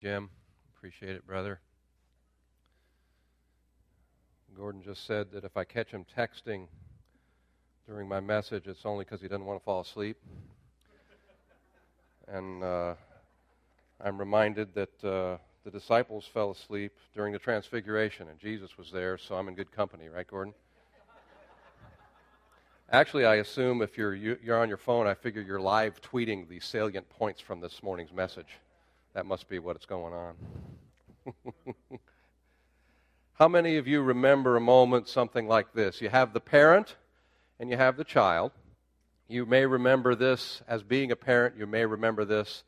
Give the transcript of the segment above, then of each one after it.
Jim. Appreciate it, brother. Gordon just said that if I catch him texting during my message, it's only because he doesn't want to fall asleep. and uh, I'm reminded that uh, the disciples fell asleep during the transfiguration, and Jesus was there, so I'm in good company, right, Gordon? Actually, I assume if you're, you're on your phone, I figure you're live tweeting the salient points from this morning's message. That must be what's going on. How many of you remember a moment something like this? You have the parent and you have the child. You may remember this as being a parent, you may remember this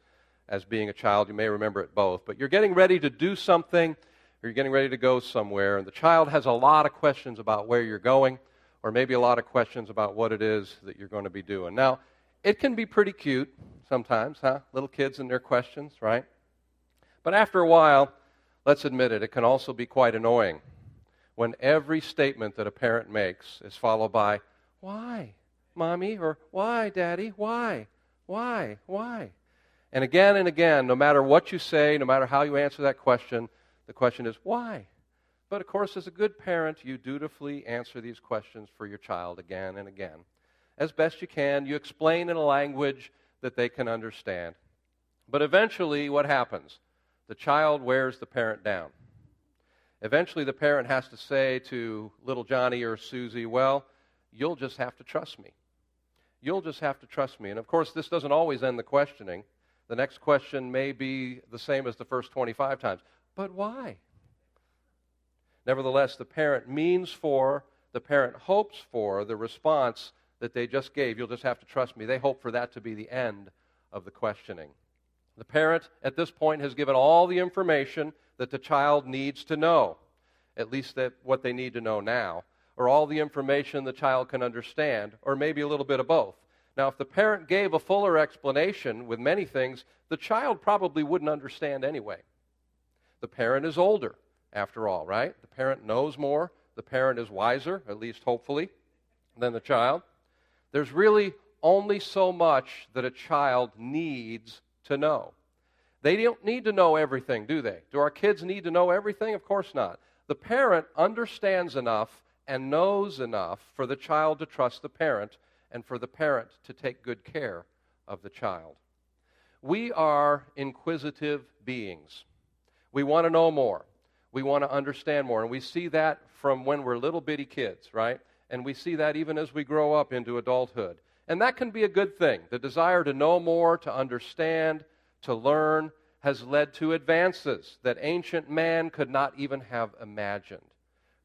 as being a child, you may remember it both. But you're getting ready to do something, or you're getting ready to go somewhere, and the child has a lot of questions about where you're going or maybe a lot of questions about what it is that you're going to be doing. Now, it can be pretty cute sometimes, huh? Little kids and their questions, right? But after a while, let's admit it, it can also be quite annoying when every statement that a parent makes is followed by, Why, mommy? or Why, daddy? Why? Why? Why? And again and again, no matter what you say, no matter how you answer that question, the question is, Why? But of course, as a good parent, you dutifully answer these questions for your child again and again. As best you can, you explain in a language that they can understand. But eventually, what happens? The child wears the parent down. Eventually, the parent has to say to little Johnny or Susie, Well, you'll just have to trust me. You'll just have to trust me. And of course, this doesn't always end the questioning. The next question may be the same as the first 25 times. But why? Nevertheless, the parent means for, the parent hopes for the response that they just gave. You'll just have to trust me. They hope for that to be the end of the questioning. The parent at this point has given all the information that the child needs to know, at least that what they need to know now, or all the information the child can understand, or maybe a little bit of both. Now, if the parent gave a fuller explanation with many things, the child probably wouldn't understand anyway. The parent is older after all, right? The parent knows more, the parent is wiser, at least hopefully, than the child. There's really only so much that a child needs to know. They don't need to know everything, do they? Do our kids need to know everything? Of course not. The parent understands enough and knows enough for the child to trust the parent and for the parent to take good care of the child. We are inquisitive beings. We want to know more we want to understand more. And we see that from when we're little bitty kids, right? And we see that even as we grow up into adulthood. And that can be a good thing. The desire to know more, to understand, to learn has led to advances that ancient man could not even have imagined.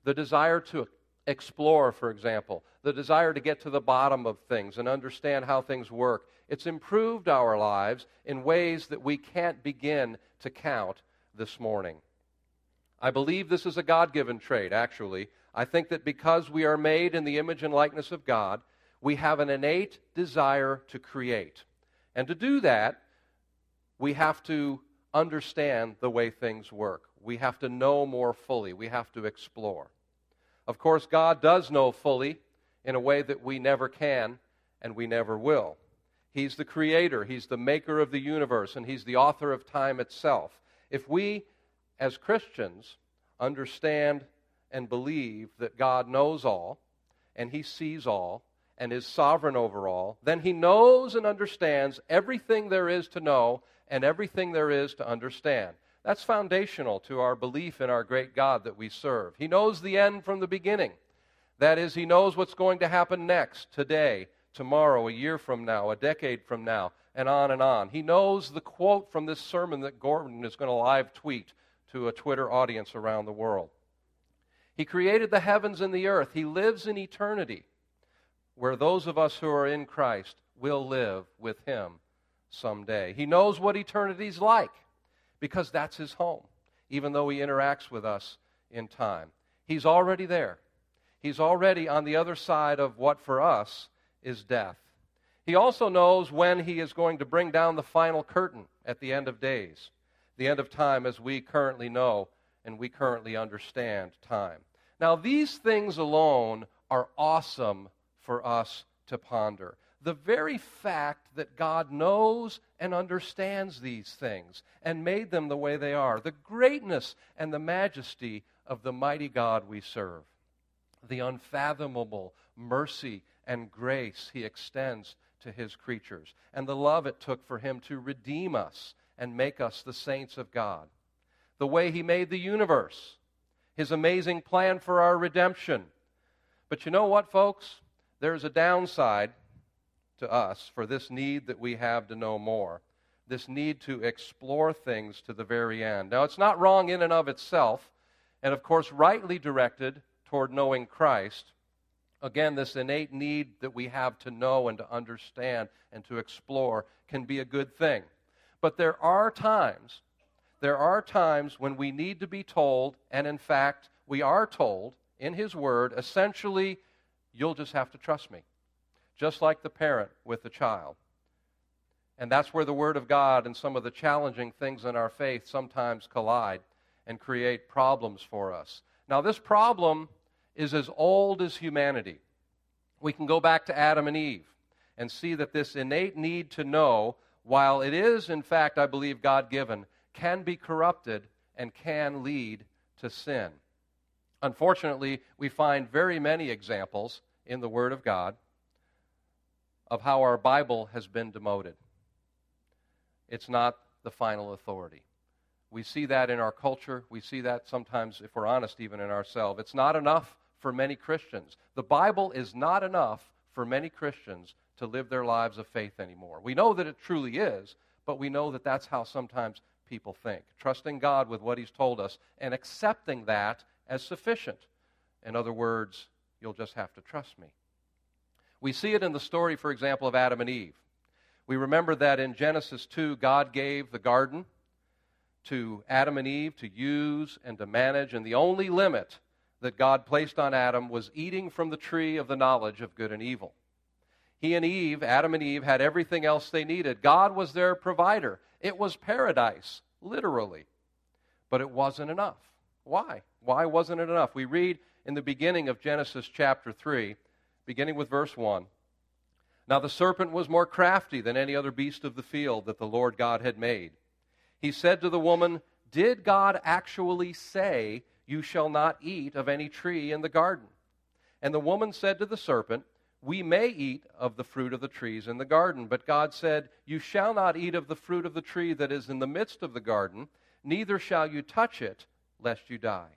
The desire to explore, for example, the desire to get to the bottom of things and understand how things work, it's improved our lives in ways that we can't begin to count this morning. I believe this is a God given trait, actually. I think that because we are made in the image and likeness of God, we have an innate desire to create. And to do that, we have to understand the way things work. We have to know more fully. We have to explore. Of course, God does know fully in a way that we never can and we never will. He's the creator, He's the maker of the universe, and He's the author of time itself. If we as Christians, understand and believe that God knows all and He sees all and is sovereign over all, then He knows and understands everything there is to know and everything there is to understand. That's foundational to our belief in our great God that we serve. He knows the end from the beginning. That is, He knows what's going to happen next, today, tomorrow, a year from now, a decade from now, and on and on. He knows the quote from this sermon that Gordon is going to live tweet to a Twitter audience around the world. He created the heavens and the earth. He lives in eternity, where those of us who are in Christ will live with Him someday. He knows what eternity's like because that's His home, even though He interacts with us in time. He's already there. He's already on the other side of what for us is death. He also knows when He is going to bring down the final curtain at the end of days the end of time as we currently know and we currently understand time. Now, these things alone are awesome for us to ponder. the very fact that God knows and understands these things and made them the way they are, the greatness and the majesty of the mighty God we serve, the unfathomable mercy and grace he extends to his creatures, and the love it took for him to redeem us and make us the saints of God, the way he made the universe, his amazing plan for our redemption. But you know what, folks? There's a downside to us for this need that we have to know more, this need to explore things to the very end. Now, it's not wrong in and of itself, and of course, rightly directed toward knowing Christ. Again, this innate need that we have to know and to understand and to explore can be a good thing. But there are times, there are times when we need to be told, and in fact, we are told in His Word, essentially, you'll just have to trust me just like the parent with the child. And that's where the Word of God and some of the challenging things in our faith sometimes collide and create problems for us. Now, this problem is as old as humanity. We can go back to Adam and Eve and see that this innate need to know, while it is, in fact, I believe, God given, can be corrupted and can lead to sin. Unfortunately, we find very many examples in the Word of God of how our Bible has been demoted. It's not the final authority. We see that in our culture. We see that sometimes, if we're honest, even in ourselves. It's not enough for many Christians. The Bible is not enough for many Christians to live their lives of faith anymore. We know that it truly is, but we know that that's how sometimes people think. Trusting God with what He's told us and accepting that as sufficient. In other words, you'll just have to trust me. We see it in the story, for example, of Adam and Eve. We remember that in Genesis 2, God gave the garden to Adam and Eve to use and to manage, and the only limit that God placed on Adam was eating from the tree of the knowledge of good and evil. He and Eve, Adam and Eve, had everything else they needed. God was their provider. It was paradise, literally. But it wasn't enough. Why? Why wasn't it enough? We read in the beginning of Genesis chapter 3 beginning with verse 1. Now the serpent was more crafty than any other beast of the field that the Lord God had made. He said to the woman, Did God actually say, You shall not eat of any tree in the garden? And the woman said to the serpent, We may eat of the fruit of the trees in the garden. But God said, You shall not eat of the fruit of the tree that is in the midst of the garden, neither shall you touch it, lest you die.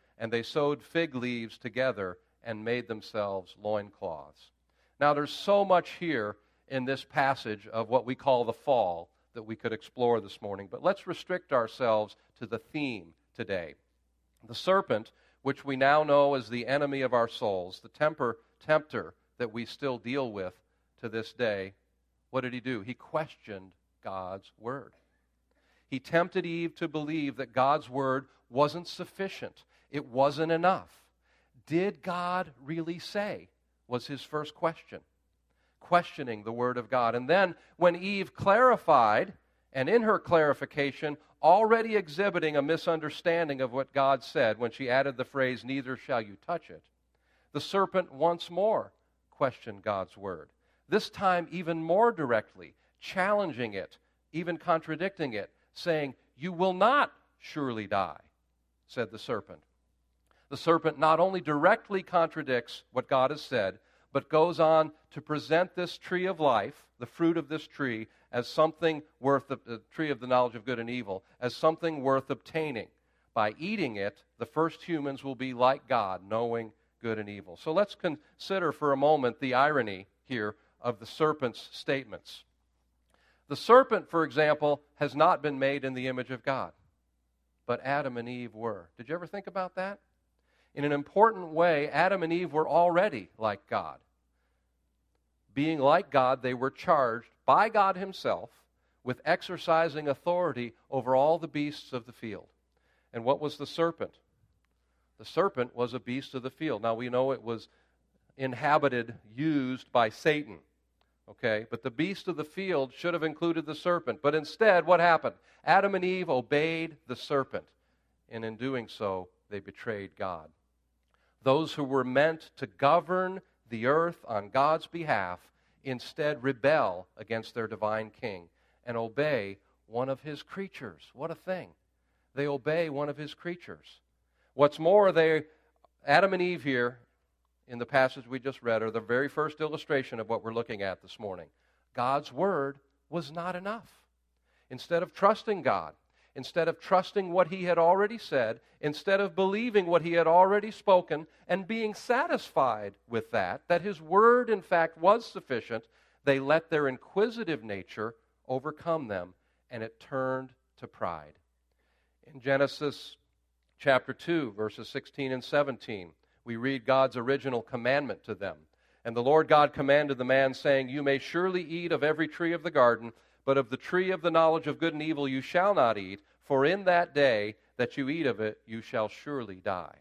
and they sewed fig leaves together and made themselves loincloths. Now, there's so much here in this passage of what we call the fall that we could explore this morning, but let's restrict ourselves to the theme today. The serpent, which we now know as the enemy of our souls, the temper tempter that we still deal with to this day, what did he do? He questioned God's word. He tempted Eve to believe that God's word wasn't sufficient, it wasn't enough. Did God really say? Was his first question. Questioning the Word of God. And then when Eve clarified, and in her clarification, already exhibiting a misunderstanding of what God said when she added the phrase, Neither shall you touch it, the serpent once more questioned God's Word. This time, even more directly, challenging it, even contradicting it, saying, You will not surely die, said the serpent the serpent not only directly contradicts what God has said, but goes on to present this tree of life, the fruit of this tree, as something worth the, the tree of the knowledge of good and evil, as something worth obtaining. By eating it, the first humans will be like God, knowing good and evil. So let's consider for a moment the irony here of the serpent's statements. The serpent, for example, has not been made in the image of God, but Adam and Eve were. Did you ever think about that? In an important way, Adam and Eve were already like God. being like God, they were charged by God Himself with exercising authority over all the beasts of the field. And what was the serpent? The serpent was a beast of the field. Now we know it was inhabited, used by Satan. Okay? But the beast of the field should have included the serpent. But instead, what happened? Adam and Eve obeyed the serpent. And in doing so, they betrayed God. Those who were meant to govern the earth on God's behalf instead rebel against their divine king and obey one of his creatures. What a thing. They obey one of his creatures. What's more, they Adam and Eve here in the passage we just read are the very first illustration of what we're looking at this morning. God's word was not enough. Instead of trusting God, instead of trusting what he had already said, instead of believing what he had already spoken and being satisfied with that, that his word in fact was sufficient, they let their inquisitive nature overcome them and it turned to pride. In Genesis chapter 2, verses 16 and 17, we read God's original commandment to them. And the Lord God commanded the man, saying, You may surely eat of every tree of the garden, but of the tree of the knowledge of good and evil you shall not eat, for in that day that you eat of it, you shall surely die.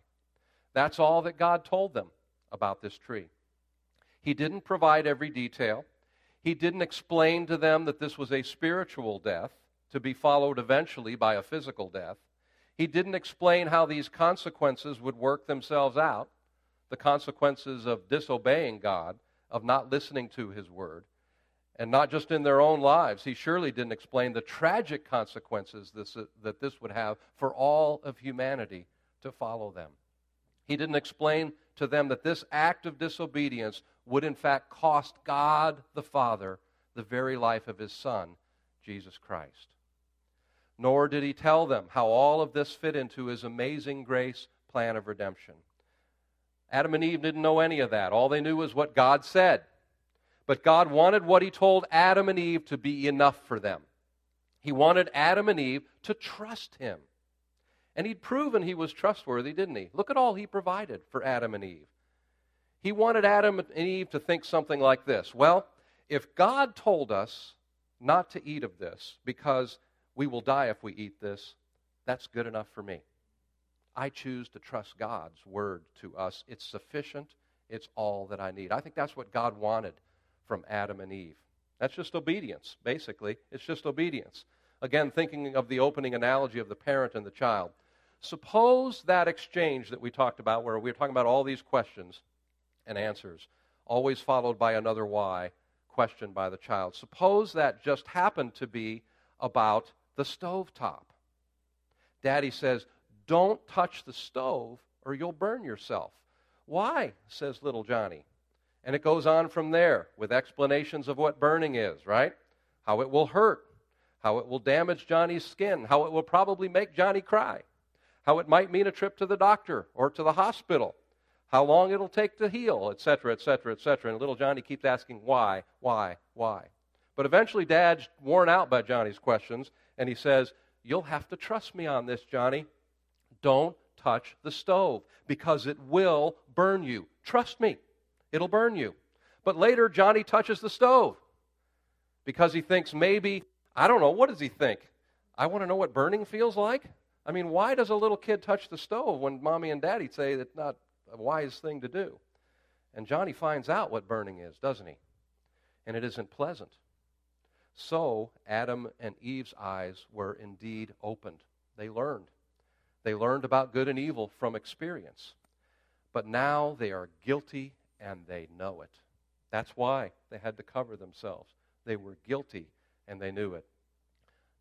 That's all that God told them about this tree. He didn't provide every detail. He didn't explain to them that this was a spiritual death to be followed eventually by a physical death. He didn't explain how these consequences would work themselves out the consequences of disobeying God, of not listening to His word, and not just in their own lives. He surely didn't explain the tragic consequences this, that this would have for all of humanity to follow them. He didn't explain to them that this act of disobedience would, in fact, cost God the Father the very life of His Son, Jesus Christ nor did he tell them how all of this fit into his amazing grace plan of redemption. Adam and Eve didn't know any of that. All they knew was what God said. But God wanted what he told Adam and Eve to be enough for them. He wanted Adam and Eve to trust him. And he'd proven he was trustworthy, didn't he? Look at all he provided for Adam and Eve. He wanted Adam and Eve to think something like this Well, if God told us not to eat of this because we will die if we eat this. That's good enough for me. I choose to trust God's word to us. It's sufficient, it's all that I need. I think that's what God wanted from Adam and Eve. That's just obedience, basically. It's just obedience. Again, thinking of the opening analogy of the parent and the child. Suppose that exchange that we talked about, where we were talking about all these questions and answers, always followed by another why, question by the child. Suppose that just happened to be about the stove top. Daddy says, Don't touch the stove or you'll burn yourself. Why? says little Johnny. And it goes on from there with explanations of what burning is, right? How it will hurt, how it will damage Johnny's skin, how it will probably make Johnny cry, how it might mean a trip to the doctor or to the hospital, how long it'll take to heal, etc., etc., etc. And little Johnny keeps asking, why, why, why? But eventually, Dad's worn out by Johnny's questions, and he says, You'll have to trust me on this, Johnny. Don't touch the stove because it will burn you. Trust me, it'll burn you. But later, Johnny touches the stove because he thinks maybe, I don't know, what does he think? I want to know what burning feels like? I mean, why does a little kid touch the stove when mommy and daddy say that's not a wise thing to do? And Johnny finds out what burning is, doesn't he? And it isn't pleasant. So Adam and Eve's eyes were indeed opened. They learned. They learned about good and evil from experience. But now they are guilty and they know it. That's why they had to cover themselves. They were guilty and they knew it.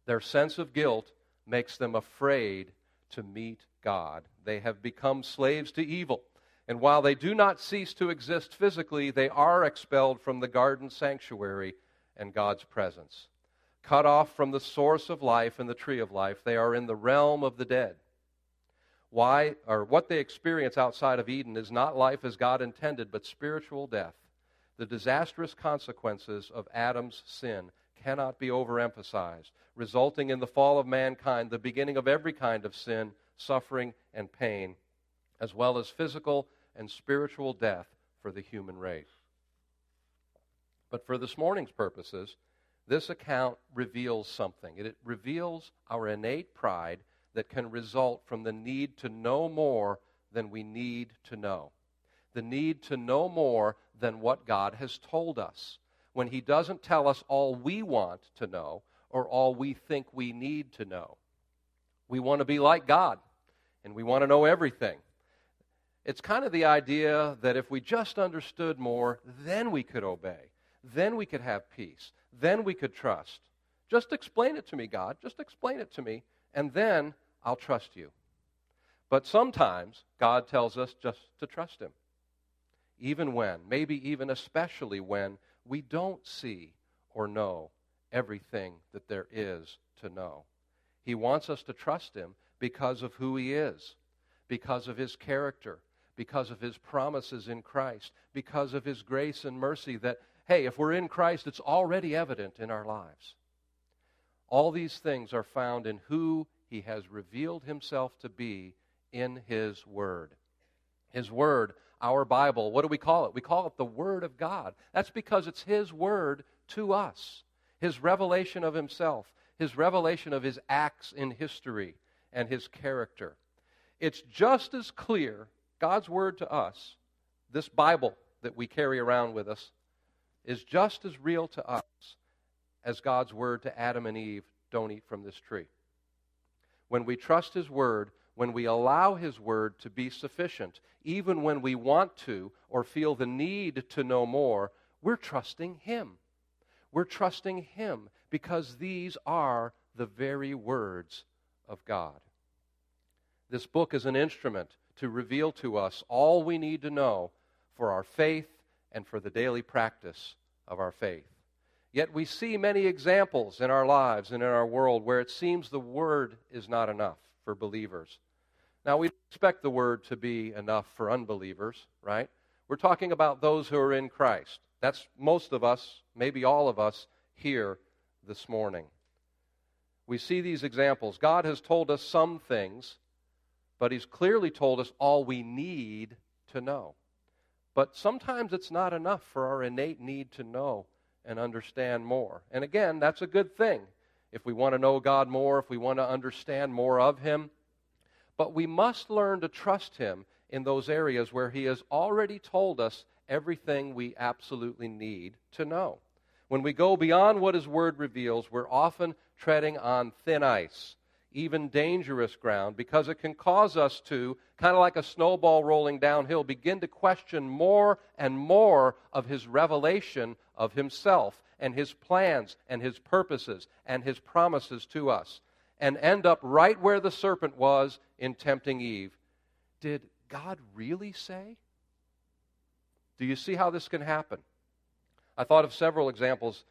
Their sense of guilt makes them afraid to meet God. They have become slaves to evil. And while they do not cease to exist physically, they are expelled from the garden sanctuary and God's presence. Cut off from the source of life and the tree of life, they are in the realm of the dead. Why or what they experience outside of Eden is not life as God intended, but spiritual death. The disastrous consequences of Adam's sin cannot be overemphasized, resulting in the fall of mankind, the beginning of every kind of sin, suffering, and pain, as well as physical and spiritual death for the human race. But for this morning's purposes, this account reveals something. It reveals our innate pride that can result from the need to know more than we need to know. The need to know more than what God has told us. When He doesn't tell us all we want to know or all we think we need to know. We want to be like God, and we want to know everything. It's kind of the idea that if we just understood more, then we could obey. Then we could have peace. Then we could trust. Just explain it to me, God. Just explain it to me, and then I'll trust you. But sometimes God tells us just to trust Him. Even when, maybe even especially when, we don't see or know everything that there is to know. He wants us to trust Him because of who He is, because of His character, because of His promises in Christ, because of His grace and mercy that, hey, if we're in Christ, it's already evident in our lives. All these things are found in who He has revealed Himself to be in His Word. His Word, our Bible, what do we call it? We call it the Word of God. That's because it's His Word to us, His revelation of Himself, His revelation of His acts in history and His character. It's just as clear, God's Word to us, this Bible that we carry around with us, is just as real to us as God's Word to Adam and Eve don't eat from this tree. When we trust His Word, when we allow His Word to be sufficient, even when we want to or feel the need to know more, we're trusting Him. We're trusting Him because these are the very words of God. This book is an instrument to reveal to us all we need to know for our faith and for the daily practice of our faith. Yet we see many examples in our lives and in our world where it seems the Word is not enough for believers. Now, we expect the word to be enough for unbelievers, right? We're talking about those who are in Christ. That's most of us, maybe all of us, here this morning. We see these examples. God has told us some things, but He's clearly told us all we need to know. But sometimes it's not enough for our innate need to know and understand more. And again, that's a good thing. If we want to know God more, if we want to understand more of Him, but we must learn to trust Him in those areas where He has already told us everything we absolutely need to know. When we go beyond what His Word reveals, we're often treading on thin ice, even dangerous ground, because it can cause us to, kind of like a snowball rolling downhill, begin to question more and more of His revelation of Himself and His plans and His purposes and His promises to us and end up right where the serpent was in tempting Eve. Did God really say? Do you see how this can happen? I thought of several examples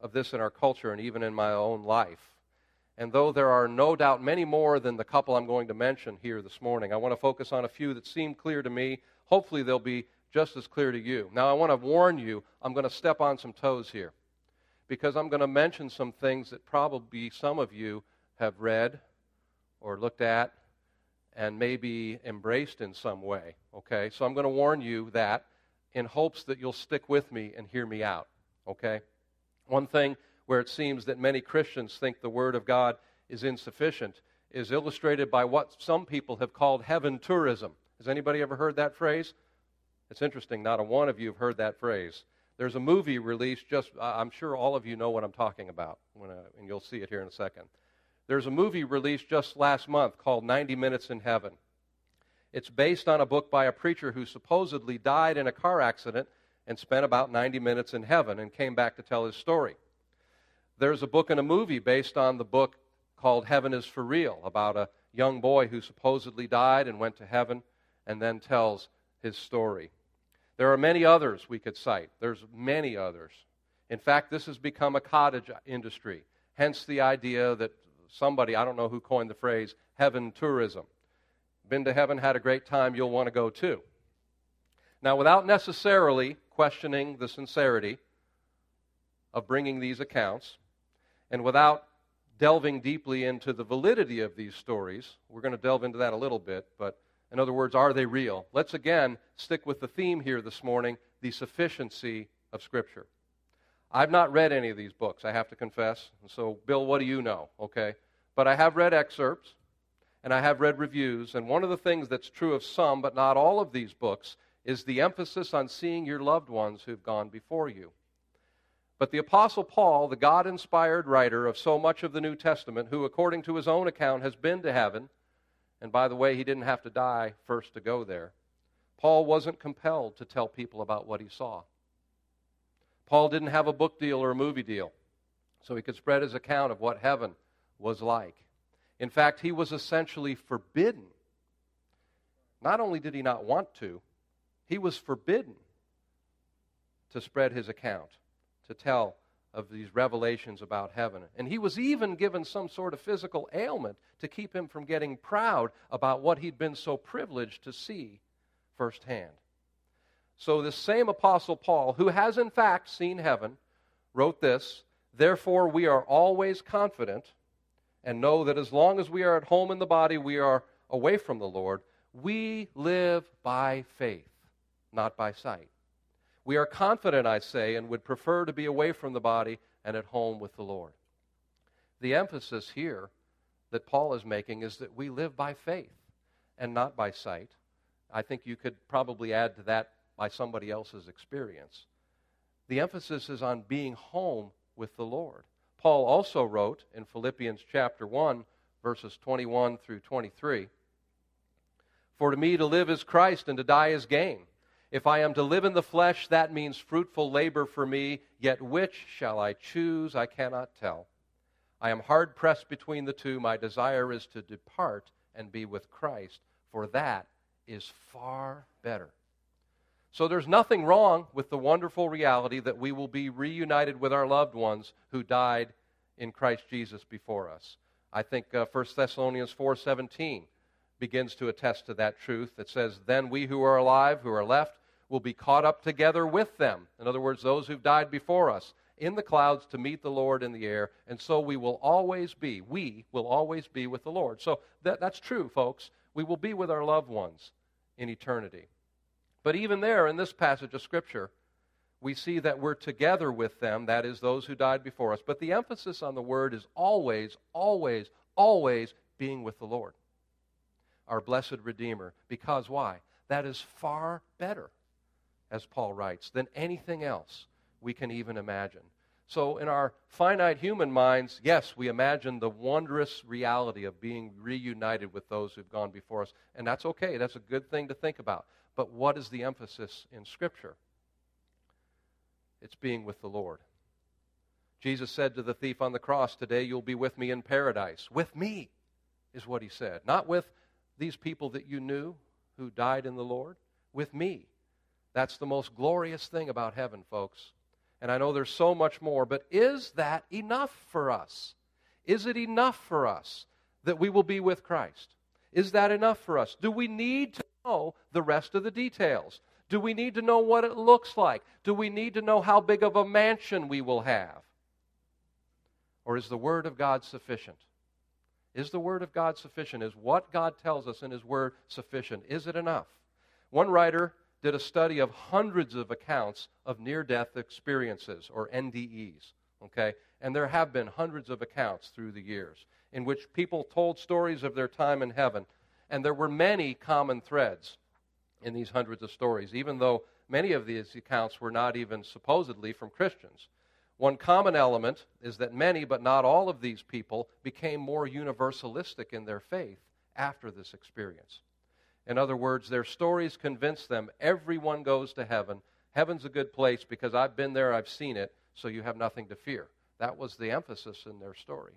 of this in our culture and even in my own life. And though there are no doubt many more than the couple I'm going to mention here this morning, I want to focus on a few that seem clear to me. Hopefully, they'll be just as clear to you. Now, I want to warn you, I'm going to step on some toes here because I'm going to mention some things that probably some of you have read or looked at and maybe embraced in some way. Okay? So I'm going to warn you that in hopes that you'll stick with me and hear me out. Okay? One thing where it seems that many Christians think the Word of God is insufficient is illustrated by what some people have called heaven tourism. Has anybody ever heard that phrase? It's interesting, not a one of you have heard that phrase. There's a movie released just, I'm sure all of you know what I'm talking about, when, uh, and you'll see it here in a second. There's a movie released just last month called 90 Minutes in Heaven. It's based on a book by a preacher who supposedly died in a car accident and spent about 90 minutes in heaven and came back to tell his story. There's a book and a movie based on the book called Heaven is for Real about a young boy who supposedly died and went to heaven and then tells his story. There are many others we could cite. There's many others. In fact, this has become a cottage industry, hence the idea that somebody, I don't know who coined the phrase, heaven tourism. Been to heaven, had a great time, you'll want to go too. Now, without necessarily questioning the sincerity of bringing these accounts, and without delving deeply into the validity of these stories, we're going to delve into that a little bit, but in other words, are they real? Let's again stick with the theme here this morning the sufficiency of Scripture. I've not read any of these books, I have to confess. So, Bill, what do you know? Okay. But I have read excerpts and I have read reviews. And one of the things that's true of some, but not all of these books, is the emphasis on seeing your loved ones who've gone before you. But the Apostle Paul, the God inspired writer of so much of the New Testament, who, according to his own account, has been to heaven, and by the way, he didn't have to die first to go there, Paul wasn't compelled to tell people about what he saw. Paul didn't have a book deal or a movie deal, so he could spread his account of what heaven was like. In fact, he was essentially forbidden. Not only did he not want to, he was forbidden to spread his account, to tell of these revelations about heaven. And he was even given some sort of physical ailment to keep him from getting proud about what he'd been so privileged to see firsthand. So, this same Apostle Paul, who has in fact seen heaven, wrote this Therefore, we are always confident and know that as long as we are at home in the body, we are away from the Lord. We live by faith, not by sight. We are confident, I say, and would prefer to be away from the body and at home with the Lord. The emphasis here that Paul is making is that we live by faith and not by sight. I think you could probably add to that by somebody else's experience. The emphasis is on being home with the Lord. Paul also wrote in Philippians chapter 1, verses 21 through 23 For to me to live is Christ, and to die is gain. If I am to live in the flesh, that means fruitful labor for me, yet which shall I choose, I cannot tell. I am hard pressed between the two. My desire is to depart and be with Christ, for that is far better. So there's nothing wrong with the wonderful reality that we will be reunited with our loved ones who died in Christ Jesus before us. I think uh, 1 Thessalonians 4:17 begins to attest to that truth It says then we who are alive who are left will be caught up together with them. In other words, those who've died before us in the clouds to meet the Lord in the air, and so we will always be, we will always be with the Lord. So that, that's true, folks. We will be with our loved ones in eternity. But even there, in this passage of Scripture, we see that we're together with them, that is, those who died before us. But the emphasis on the word is always, always, always being with the Lord, our blessed Redeemer. Because why? That is far better, as Paul writes, than anything else we can even imagine. So, in our finite human minds, yes, we imagine the wondrous reality of being reunited with those who've gone before us. And that's okay. That's a good thing to think about. But what is the emphasis in Scripture? It's being with the Lord. Jesus said to the thief on the cross, Today you'll be with me in paradise. With me, is what he said. Not with these people that you knew who died in the Lord. With me. That's the most glorious thing about heaven, folks. And I know there's so much more, but is that enough for us? Is it enough for us that we will be with Christ? Is that enough for us? Do we need to know the rest of the details? Do we need to know what it looks like? Do we need to know how big of a mansion we will have? Or is the Word of God sufficient? Is the Word of God sufficient? Is what God tells us in His Word sufficient? Is it enough? One writer did a study of hundreds of accounts of near death experiences, or NDEs. Okay? And there have been hundreds of accounts through the years in which people told stories of their time in heaven and there were many common threads in these hundreds of stories, even though many of these accounts were not even supposedly from Christians. One common element is that many, but not all of these people, became more universalistic in their faith after this experience. In other words, their stories convince them everyone goes to heaven. Heaven's a good place because I've been there, I've seen it, so you have nothing to fear. That was the emphasis in their story.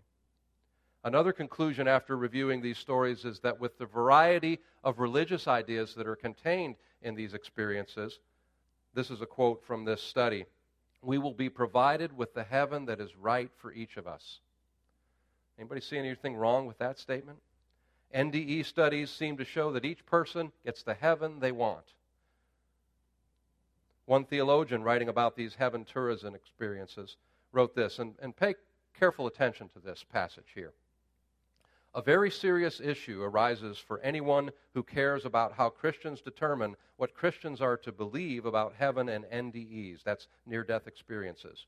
Another conclusion after reviewing these stories is that with the variety of religious ideas that are contained in these experiences, this is a quote from this study we will be provided with the heaven that is right for each of us. Anybody see anything wrong with that statement? NDE studies seem to show that each person gets the heaven they want. One theologian writing about these heaven tourism experiences wrote this, and, and pay careful attention to this passage here. A very serious issue arises for anyone who cares about how Christians determine what Christians are to believe about heaven and NDEs, that's near death experiences.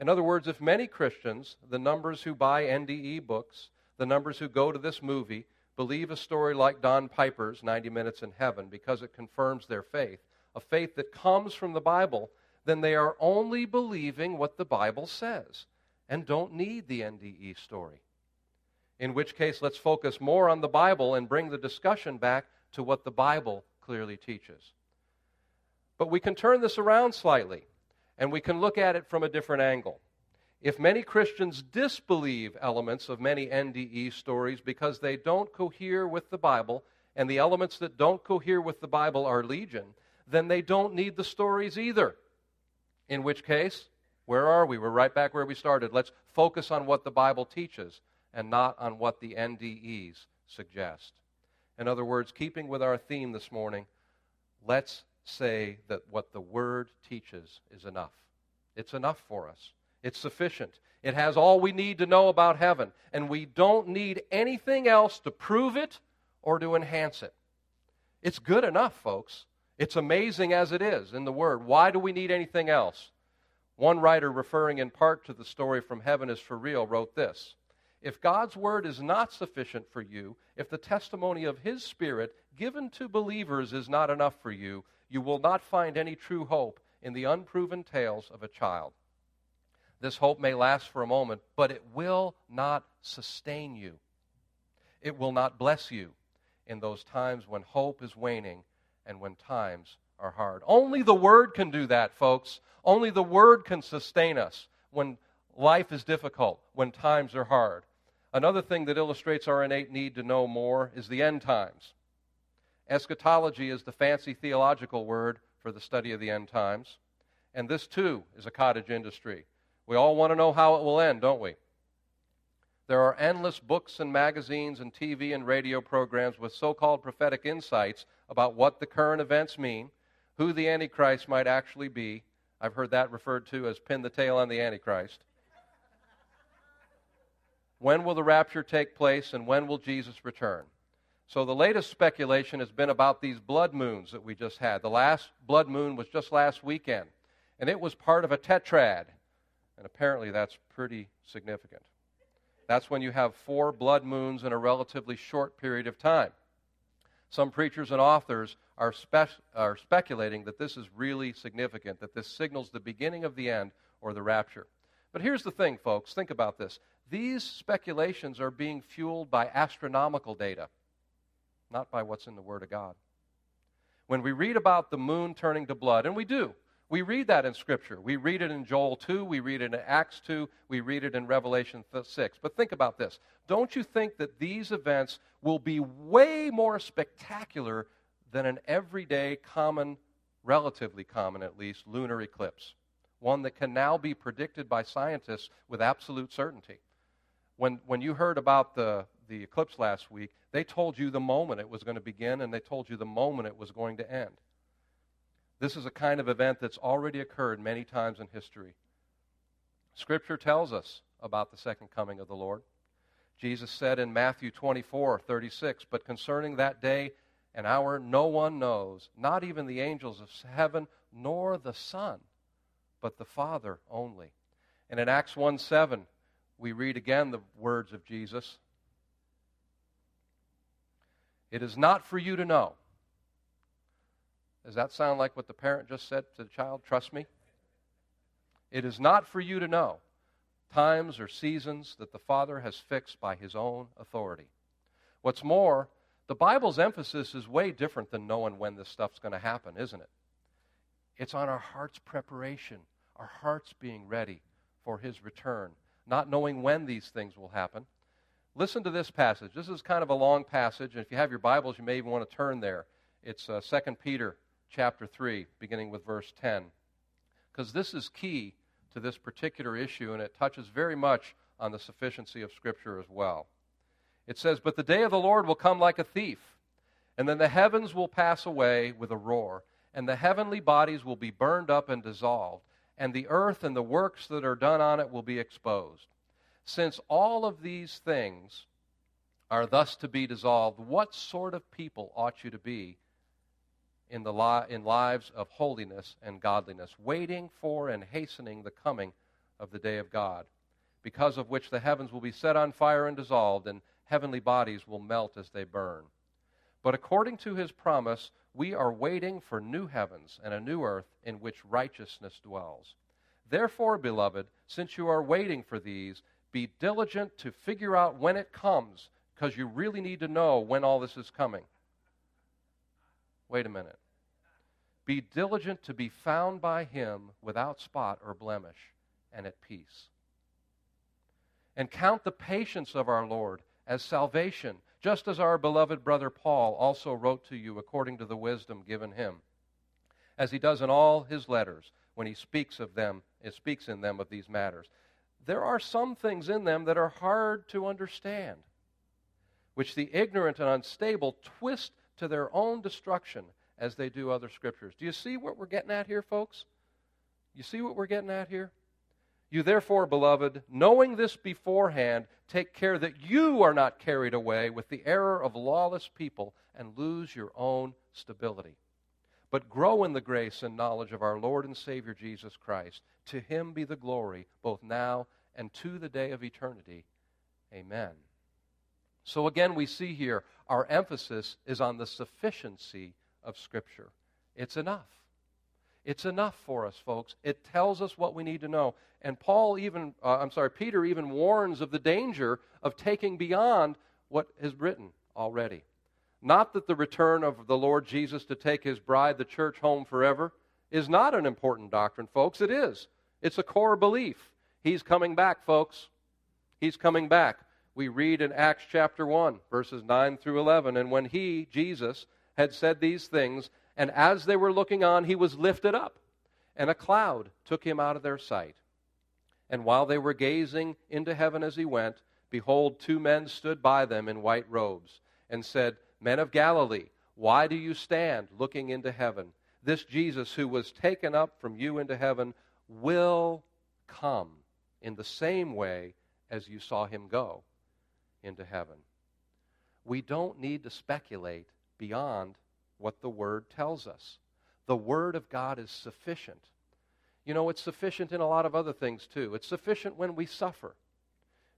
In other words, if many Christians, the numbers who buy NDE books, the numbers who go to this movie, believe a story like Don Piper's 90 Minutes in Heaven because it confirms their faith, a faith that comes from the Bible, then they are only believing what the Bible says and don't need the NDE story. In which case, let's focus more on the Bible and bring the discussion back to what the Bible clearly teaches. But we can turn this around slightly and we can look at it from a different angle. If many Christians disbelieve elements of many NDE stories because they don't cohere with the Bible, and the elements that don't cohere with the Bible are legion, then they don't need the stories either. In which case, where are we? We're right back where we started. Let's focus on what the Bible teaches and not on what the NDEs suggest. In other words, keeping with our theme this morning, let's say that what the Word teaches is enough. It's enough for us, it's sufficient. It has all we need to know about heaven, and we don't need anything else to prove it or to enhance it. It's good enough, folks. It's amazing as it is in the Word. Why do we need anything else? One writer, referring in part to the story from Heaven is for Real, wrote this If God's Word is not sufficient for you, if the testimony of His Spirit given to believers is not enough for you, you will not find any true hope in the unproven tales of a child. This hope may last for a moment, but it will not sustain you. It will not bless you in those times when hope is waning and when times are hard. Only the Word can do that, folks. Only the Word can sustain us when life is difficult, when times are hard. Another thing that illustrates our innate need to know more is the end times. Eschatology is the fancy theological word for the study of the end times. And this, too, is a cottage industry. We all want to know how it will end, don't we? There are endless books and magazines and TV and radio programs with so called prophetic insights about what the current events mean, who the Antichrist might actually be. I've heard that referred to as pin the tail on the Antichrist. when will the rapture take place and when will Jesus return? So the latest speculation has been about these blood moons that we just had. The last blood moon was just last weekend, and it was part of a tetrad. And apparently that's pretty significant. That's when you have four blood moons in a relatively short period of time. Some preachers and authors are, spe- are speculating that this is really significant, that this signals the beginning of the end or the rapture. But here's the thing, folks think about this. These speculations are being fueled by astronomical data not by what's in the Word of God. When we read about the moon turning to blood, and we do, we read that in Scripture. We read it in Joel 2, we read it in Acts 2, we read it in Revelation 6. But think about this. Don't you think that these events will be way more spectacular than an everyday, common, relatively common at least, lunar eclipse? One that can now be predicted by scientists with absolute certainty. When, when you heard about the, the eclipse last week, they told you the moment it was going to begin and they told you the moment it was going to end. This is a kind of event that's already occurred many times in history. Scripture tells us about the second coming of the Lord. Jesus said in Matthew 24, 36, But concerning that day and hour, no one knows, not even the angels of heaven, nor the Son, but the Father only. And in Acts 1 7, we read again the words of Jesus It is not for you to know. Does that sound like what the parent just said to the child? Trust me. It is not for you to know times or seasons that the Father has fixed by his own authority. What's more, the Bible's emphasis is way different than knowing when this stuff's going to happen, isn't it? It's on our heart's preparation, our hearts being ready for his return, not knowing when these things will happen. Listen to this passage. This is kind of a long passage, and if you have your Bibles, you may even want to turn there. It's uh, 2 Peter chapter 3, beginning with verse 10. Because this is key to this particular issue, and it touches very much on the sufficiency of Scripture as well. It says, But the day of the Lord will come like a thief, and then the heavens will pass away with a roar, and the heavenly bodies will be burned up and dissolved, and the earth and the works that are done on it will be exposed. Since all of these things are thus to be dissolved, what sort of people ought you to be in, the li- in lives of holiness and godliness, waiting for and hastening the coming of the day of God, because of which the heavens will be set on fire and dissolved, and heavenly bodies will melt as they burn. But according to his promise, we are waiting for new heavens and a new earth in which righteousness dwells. Therefore, beloved, since you are waiting for these, be diligent to figure out when it comes, because you really need to know when all this is coming. Wait a minute. Be diligent to be found by him without spot or blemish and at peace. And count the patience of our Lord as salvation, just as our beloved brother Paul also wrote to you according to the wisdom given him, as he does in all his letters when he speaks of them, he speaks in them of these matters. There are some things in them that are hard to understand, which the ignorant and unstable twist to their own destruction as they do other scriptures. Do you see what we're getting at here, folks? You see what we're getting at here? You therefore, beloved, knowing this beforehand, take care that you are not carried away with the error of lawless people and lose your own stability. But grow in the grace and knowledge of our Lord and Savior Jesus Christ. To him be the glory, both now and to the day of eternity. Amen. So again, we see here our emphasis is on the sufficiency of Scripture. It's enough. It's enough for us, folks. It tells us what we need to know. And Paul even, uh, I'm sorry, Peter even warns of the danger of taking beyond what is written already. Not that the return of the Lord Jesus to take his bride, the church, home forever is not an important doctrine, folks. It is. It's a core belief. He's coming back, folks. He's coming back. We read in Acts chapter 1, verses 9 through 11. And when he, Jesus, had said these things, and as they were looking on, he was lifted up, and a cloud took him out of their sight. And while they were gazing into heaven as he went, behold, two men stood by them in white robes, and said, Men of Galilee, why do you stand looking into heaven? This Jesus who was taken up from you into heaven will come in the same way as you saw him go into heaven. We don't need to speculate beyond what the Word tells us. The Word of God is sufficient. You know, it's sufficient in a lot of other things too. It's sufficient when we suffer.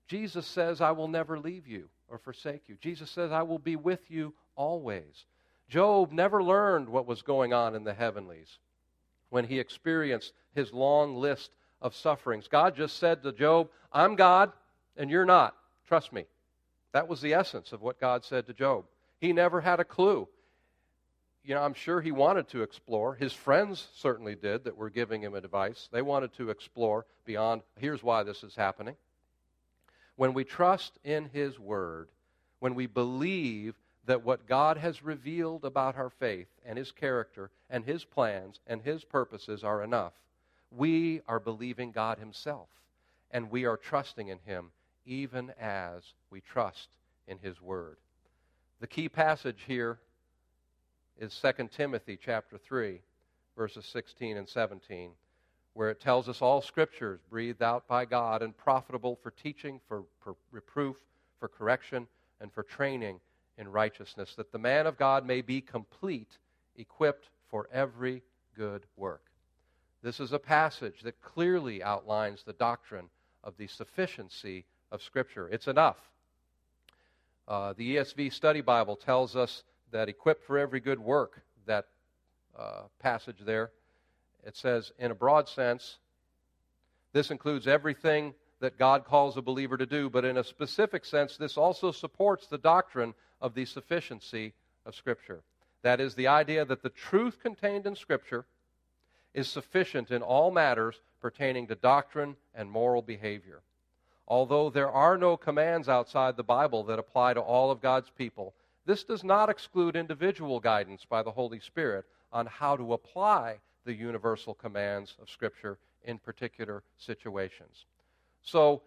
Jesus says, I will never leave you or forsake you. Jesus says, I will be with you always. Job never learned what was going on in the heavenlies when he experienced his long list of sufferings. God just said to Job, I'm God and you're not. Trust me. That was the essence of what God said to Job. He never had a clue you know, I'm sure he wanted to explore. His friends certainly did that were giving him advice. They wanted to explore beyond, here's why this is happening. When we trust in his word, when we believe that what God has revealed about our faith and his character and his plans and his purposes are enough, we are believing God himself. And we are trusting in him even as we trust in his word. The key passage here is 2 Timothy chapter 3, verses 16 and 17, where it tells us all scriptures breathed out by God and profitable for teaching, for, for reproof, for correction, and for training in righteousness, that the man of God may be complete, equipped for every good work. This is a passage that clearly outlines the doctrine of the sufficiency of Scripture. It's enough. Uh, the ESV Study Bible tells us that equipped for every good work, that uh, passage there, it says, in a broad sense, this includes everything that God calls a believer to do, but in a specific sense, this also supports the doctrine of the sufficiency of Scripture. That is, the idea that the truth contained in Scripture is sufficient in all matters pertaining to doctrine and moral behavior. Although there are no commands outside the Bible that apply to all of God's people, this does not exclude individual guidance by the Holy Spirit on how to apply the universal commands of Scripture in particular situations. So,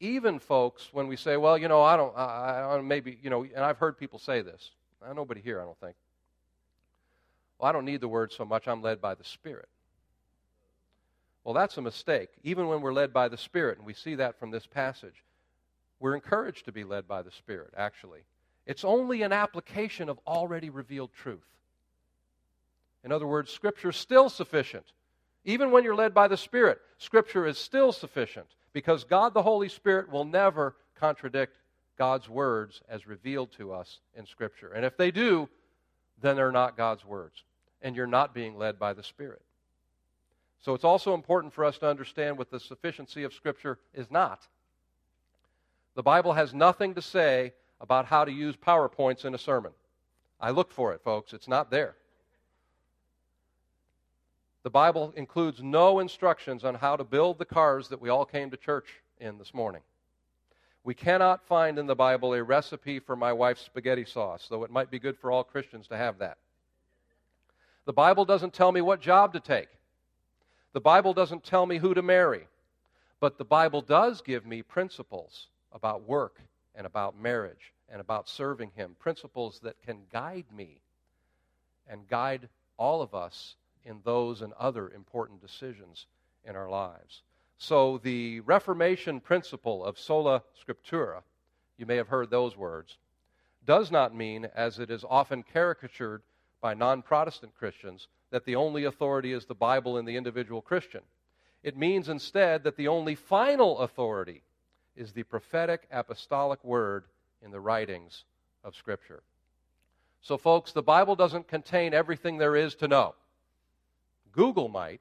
even folks, when we say, well, you know, I don't, I, I maybe, you know, and I've heard people say this. Nobody here, I don't think. Well, I don't need the word so much, I'm led by the Spirit. Well, that's a mistake. Even when we're led by the Spirit, and we see that from this passage, we're encouraged to be led by the Spirit, actually. It's only an application of already revealed truth. In other words, Scripture is still sufficient Even when you're led by the Spirit, Scripture is still sufficient because God the Holy Spirit will never contradict God's words as revealed to us in Scripture. And if they do, then they're not God's words, and you're not being led by the Spirit. So it's also important for us to understand what the sufficiency of Scripture is not. The Bible has nothing to say about how to use PowerPoints in a sermon. I look for it, folks. It's not there. The Bible includes no instructions on how to build the cars that we all came to church in this morning. We cannot find in the Bible a recipe for my wife's spaghetti sauce, though it might be good for all Christians to have that. The Bible doesn't tell me what job to take. The Bible doesn't tell me who to marry. But the Bible does give me principles about work and about marriage and about serving Him, principles that can guide me and guide all of us in those and other important decisions in our lives. So, the Reformation principle of sola scriptura, you may have heard those words, does not mean, as it is often caricatured by non Protestant Christians, that the only authority is the Bible and the individual Christian. It means instead that the only final authority is the prophetic apostolic word in the writings of Scripture. So, folks, the Bible doesn't contain everything there is to know. Google might,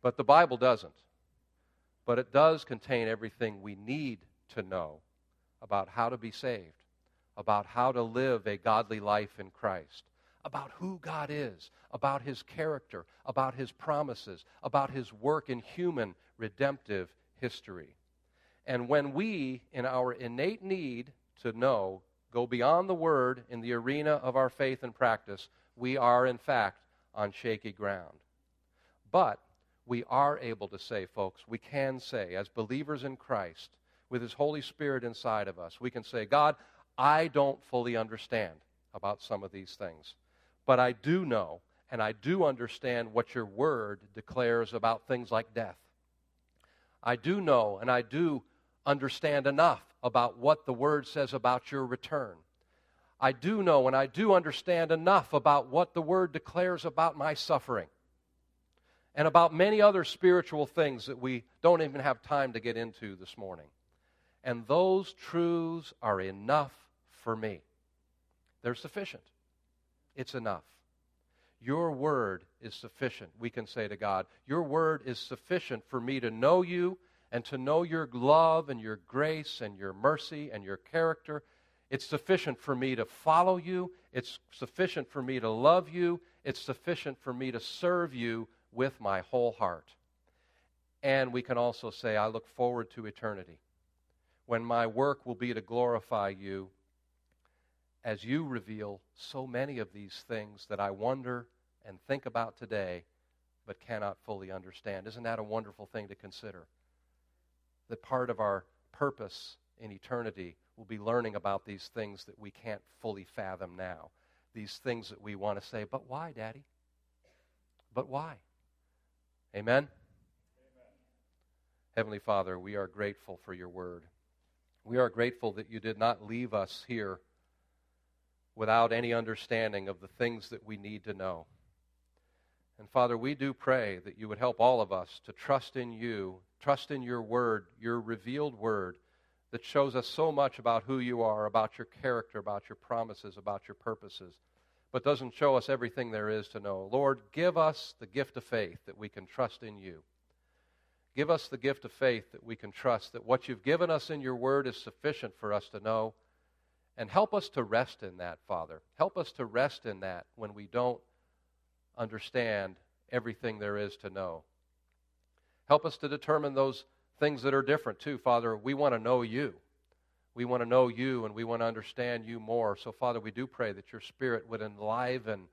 but the Bible doesn't. But it does contain everything we need to know about how to be saved, about how to live a godly life in Christ, about who God is, about his character, about his promises, about his work in human redemptive history. And when we, in our innate need to know, go beyond the word in the arena of our faith and practice, we are, in fact, on shaky ground. But we are able to say, folks, we can say, as believers in Christ, with His Holy Spirit inside of us, we can say, God, I don't fully understand about some of these things, but I do know and I do understand what your word declares about things like death. I do know and I do understand enough about what the word says about your return. I do know and I do understand enough about what the Word declares about my suffering and about many other spiritual things that we don't even have time to get into this morning. And those truths are enough for me. They're sufficient. It's enough. Your word is sufficient, we can say to God. Your word is sufficient for me to know you and to know your love and your grace and your mercy and your character it's sufficient for me to follow you. It's sufficient for me to love you. It's sufficient for me to serve you with my whole heart. And we can also say, I look forward to eternity when my work will be to glorify you as you reveal so many of these things that I wonder and think about today but cannot fully understand. Isn't that a wonderful thing to consider? That part of our purpose in eternity we'll be learning about these things that we can't fully fathom now. These things that we want to say, but why, Daddy? But why? Amen? Amen? Heavenly Father, we are grateful for your word. We are grateful that you did not leave us here without any understanding of the things that we need to know. And Father, we do pray that you would help all of us to trust in you, trust in your word, your revealed word that shows us so much about who you are, about your character, about your promises, about your purposes, but doesn't show us everything there is to know. Lord, give us the gift of faith that we can trust in you. Give us the gift of faith that we can trust that what you've given us in your word is sufficient for us to know. And help us to rest in that, Father. Help us to rest in that when we don't understand everything there is to know. Help us to determine those things that are different too. Father, we want to know you. We want to know you and we want to understand you more. So, Father, we do pray that your Spirit would enliven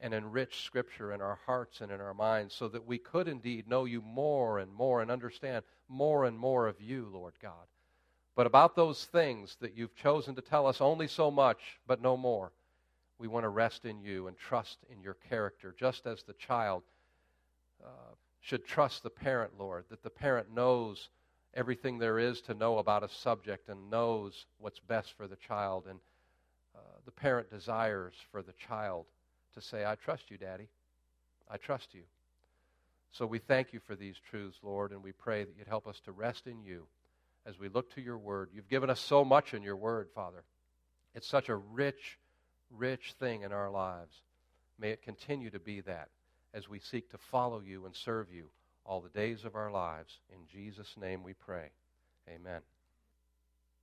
and enrich Scripture in our hearts and in our minds so that we could indeed know you more and more and understand more and more of you, Lord God. But about those things that you've chosen to tell us only so much, but no more, we want to rest in you and trust in your character, just as the child uh, should trust the parent, Lord, that the parent knows everything there is to know about a subject and knows what's best for the child. And uh, the parent desires for the child to say, I trust you, Daddy. I trust you. So we thank you for these truths, Lord, and we pray that you'd help us to rest in you as we look to your word. You've given us so much in your word, Father. It's such a rich, rich thing in our lives. May it continue to be that as we seek to follow you and serve you all the days of our lives. In Jesus' name we pray. Amen.